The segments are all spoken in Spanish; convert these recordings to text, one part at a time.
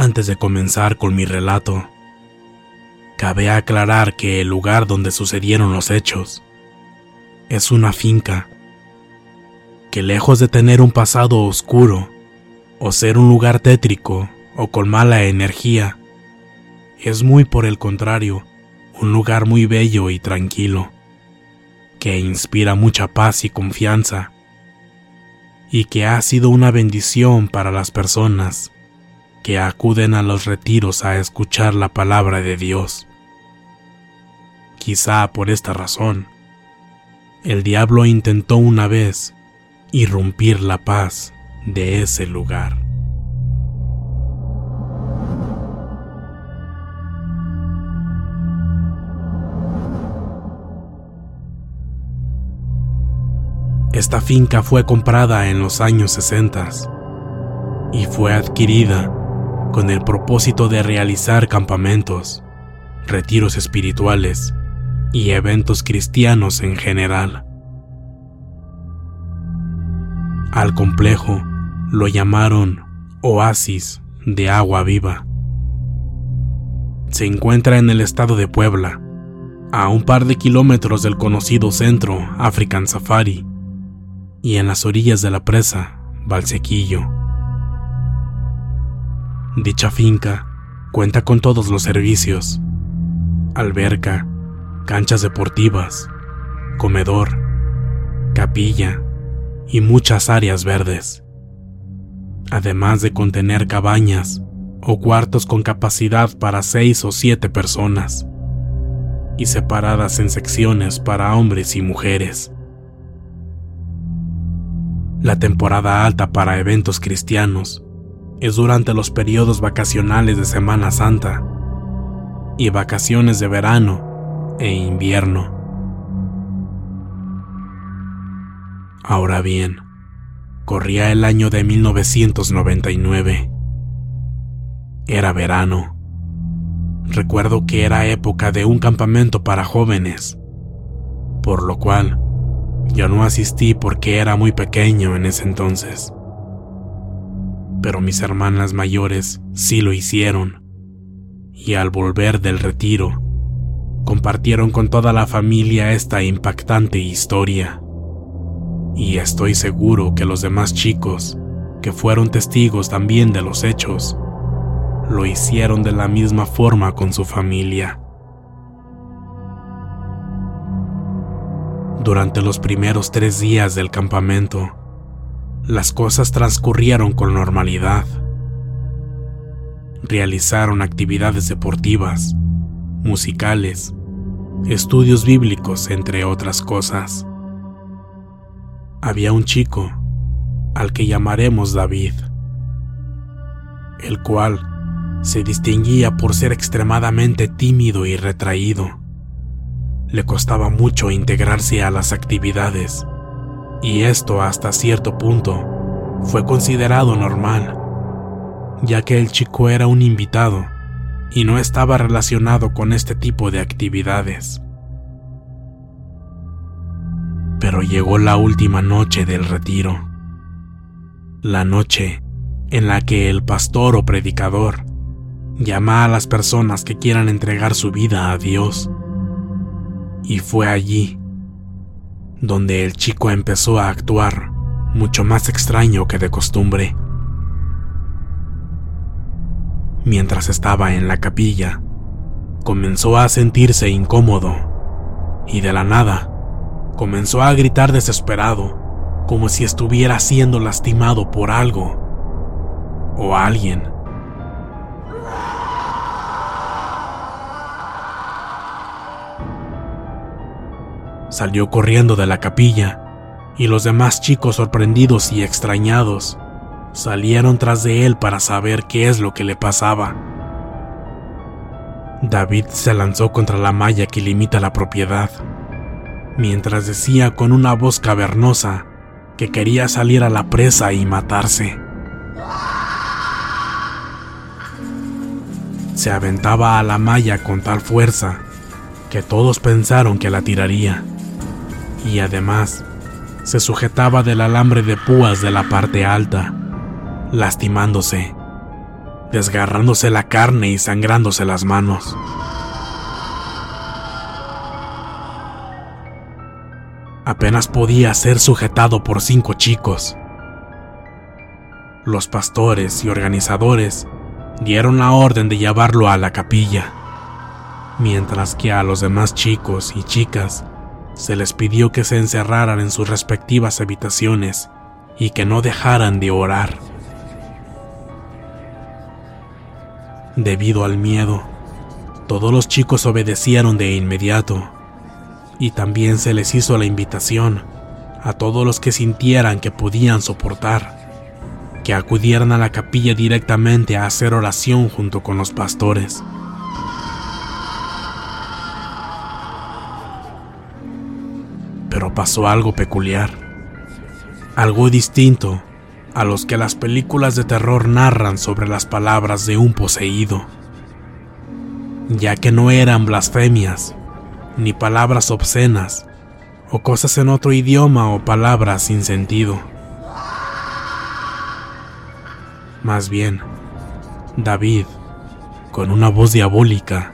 Antes de comenzar con mi relato, cabe aclarar que el lugar donde sucedieron los hechos es una finca que lejos de tener un pasado oscuro o ser un lugar tétrico o con mala energía, es muy por el contrario, un lugar muy bello y tranquilo, que inspira mucha paz y confianza, y que ha sido una bendición para las personas que acuden a los retiros a escuchar la palabra de Dios. Quizá por esta razón, el diablo intentó una vez irrumpir la paz de ese lugar. Esta finca fue comprada en los años 60 y fue adquirida con el propósito de realizar campamentos, retiros espirituales y eventos cristianos en general. Al complejo lo llamaron Oasis de Agua Viva. Se encuentra en el estado de Puebla, a un par de kilómetros del conocido centro African Safari y en las orillas de la presa Valsequillo. Dicha finca cuenta con todos los servicios, alberca, canchas deportivas, comedor, capilla y muchas áreas verdes, además de contener cabañas o cuartos con capacidad para seis o siete personas y separadas en secciones para hombres y mujeres. La temporada alta para eventos cristianos es durante los periodos vacacionales de Semana Santa y vacaciones de verano e invierno. Ahora bien, corría el año de 1999. Era verano. Recuerdo que era época de un campamento para jóvenes, por lo cual yo no asistí porque era muy pequeño en ese entonces. Pero mis hermanas mayores sí lo hicieron. Y al volver del retiro, compartieron con toda la familia esta impactante historia. Y estoy seguro que los demás chicos que fueron testigos también de los hechos, lo hicieron de la misma forma con su familia. Durante los primeros tres días del campamento, las cosas transcurrieron con normalidad. Realizaron actividades deportivas, musicales, estudios bíblicos, entre otras cosas. Había un chico, al que llamaremos David, el cual se distinguía por ser extremadamente tímido y retraído. Le costaba mucho integrarse a las actividades, y esto hasta cierto punto fue considerado normal, ya que el chico era un invitado y no estaba relacionado con este tipo de actividades. Pero llegó la última noche del retiro, la noche en la que el pastor o predicador llama a las personas que quieran entregar su vida a Dios. Y fue allí donde el chico empezó a actuar mucho más extraño que de costumbre. Mientras estaba en la capilla, comenzó a sentirse incómodo y de la nada comenzó a gritar desesperado, como si estuviera siendo lastimado por algo o alguien. Salió corriendo de la capilla y los demás chicos sorprendidos y extrañados salieron tras de él para saber qué es lo que le pasaba. David se lanzó contra la malla que limita la propiedad, mientras decía con una voz cavernosa que quería salir a la presa y matarse. Se aventaba a la malla con tal fuerza que todos pensaron que la tiraría y además se sujetaba del alambre de púas de la parte alta, lastimándose, desgarrándose la carne y sangrándose las manos. Apenas podía ser sujetado por cinco chicos. Los pastores y organizadores dieron la orden de llevarlo a la capilla, mientras que a los demás chicos y chicas se les pidió que se encerraran en sus respectivas habitaciones y que no dejaran de orar. Debido al miedo, todos los chicos obedecieron de inmediato y también se les hizo la invitación a todos los que sintieran que podían soportar, que acudieran a la capilla directamente a hacer oración junto con los pastores. Pero pasó algo peculiar, algo distinto a los que las películas de terror narran sobre las palabras de un poseído, ya que no eran blasfemias, ni palabras obscenas, o cosas en otro idioma o palabras sin sentido. Más bien, David, con una voz diabólica,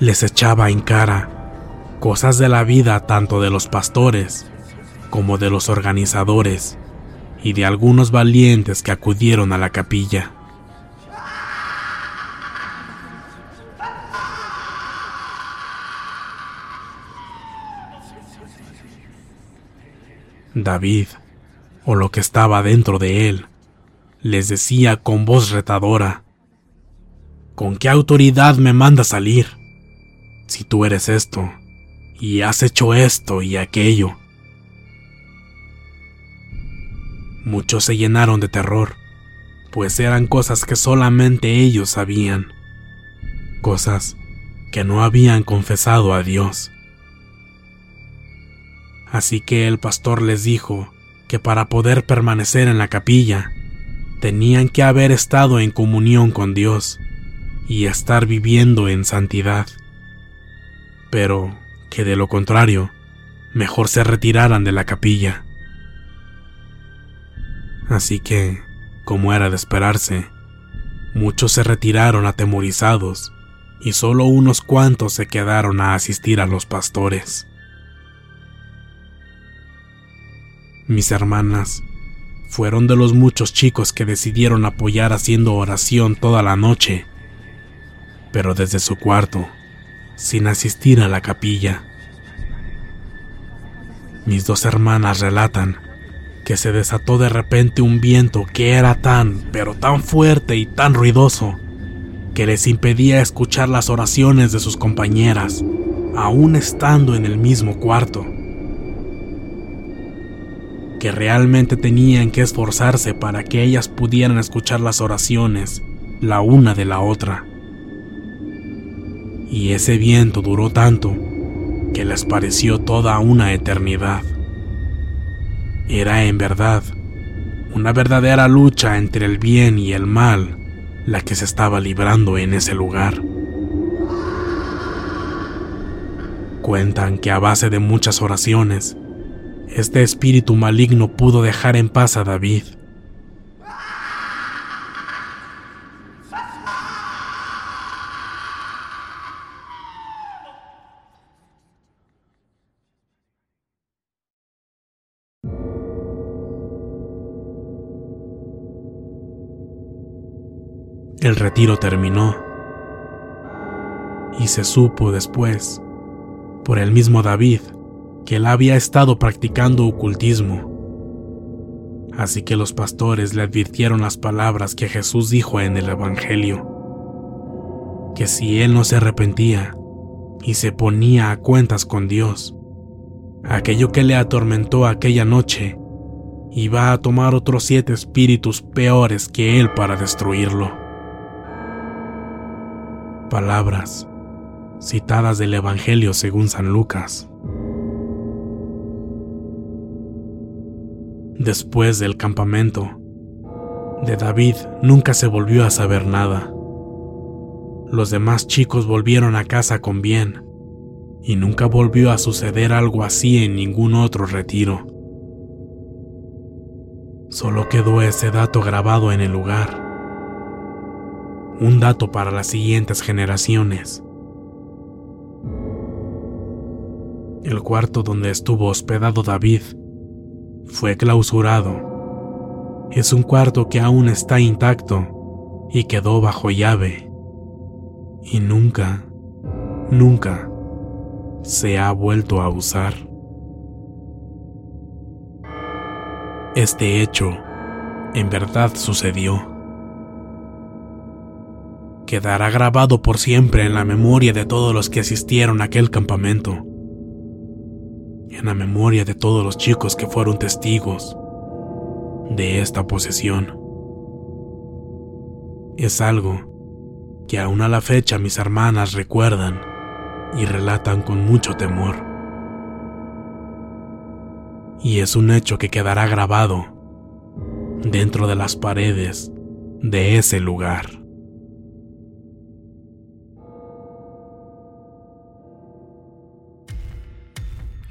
les echaba en cara cosas de la vida tanto de los pastores como de los organizadores y de algunos valientes que acudieron a la capilla. David, o lo que estaba dentro de él, les decía con voz retadora, ¿Con qué autoridad me manda salir? Si tú eres esto, y has hecho esto y aquello. Muchos se llenaron de terror, pues eran cosas que solamente ellos sabían, cosas que no habían confesado a Dios. Así que el pastor les dijo que para poder permanecer en la capilla, tenían que haber estado en comunión con Dios y estar viviendo en santidad. Pero que de lo contrario, mejor se retiraran de la capilla. Así que, como era de esperarse, muchos se retiraron atemorizados y solo unos cuantos se quedaron a asistir a los pastores. Mis hermanas, fueron de los muchos chicos que decidieron apoyar haciendo oración toda la noche, pero desde su cuarto, sin asistir a la capilla. Mis dos hermanas relatan que se desató de repente un viento que era tan, pero tan fuerte y tan ruidoso, que les impedía escuchar las oraciones de sus compañeras, aún estando en el mismo cuarto. Que realmente tenían que esforzarse para que ellas pudieran escuchar las oraciones, la una de la otra. Y ese viento duró tanto que les pareció toda una eternidad. Era en verdad una verdadera lucha entre el bien y el mal la que se estaba librando en ese lugar. Cuentan que a base de muchas oraciones, este espíritu maligno pudo dejar en paz a David. El retiro terminó y se supo después, por el mismo David, que él había estado practicando ocultismo. Así que los pastores le advirtieron las palabras que Jesús dijo en el Evangelio, que si él no se arrepentía y se ponía a cuentas con Dios, aquello que le atormentó aquella noche iba a tomar otros siete espíritus peores que él para destruirlo palabras citadas del Evangelio según San Lucas. Después del campamento, de David nunca se volvió a saber nada. Los demás chicos volvieron a casa con bien, y nunca volvió a suceder algo así en ningún otro retiro. Solo quedó ese dato grabado en el lugar un dato para las siguientes generaciones. El cuarto donde estuvo hospedado David fue clausurado. Es un cuarto que aún está intacto y quedó bajo llave. Y nunca, nunca se ha vuelto a usar. Este hecho en verdad sucedió quedará grabado por siempre en la memoria de todos los que asistieron a aquel campamento, en la memoria de todos los chicos que fueron testigos de esta posesión. Es algo que aún a la fecha mis hermanas recuerdan y relatan con mucho temor. Y es un hecho que quedará grabado dentro de las paredes de ese lugar.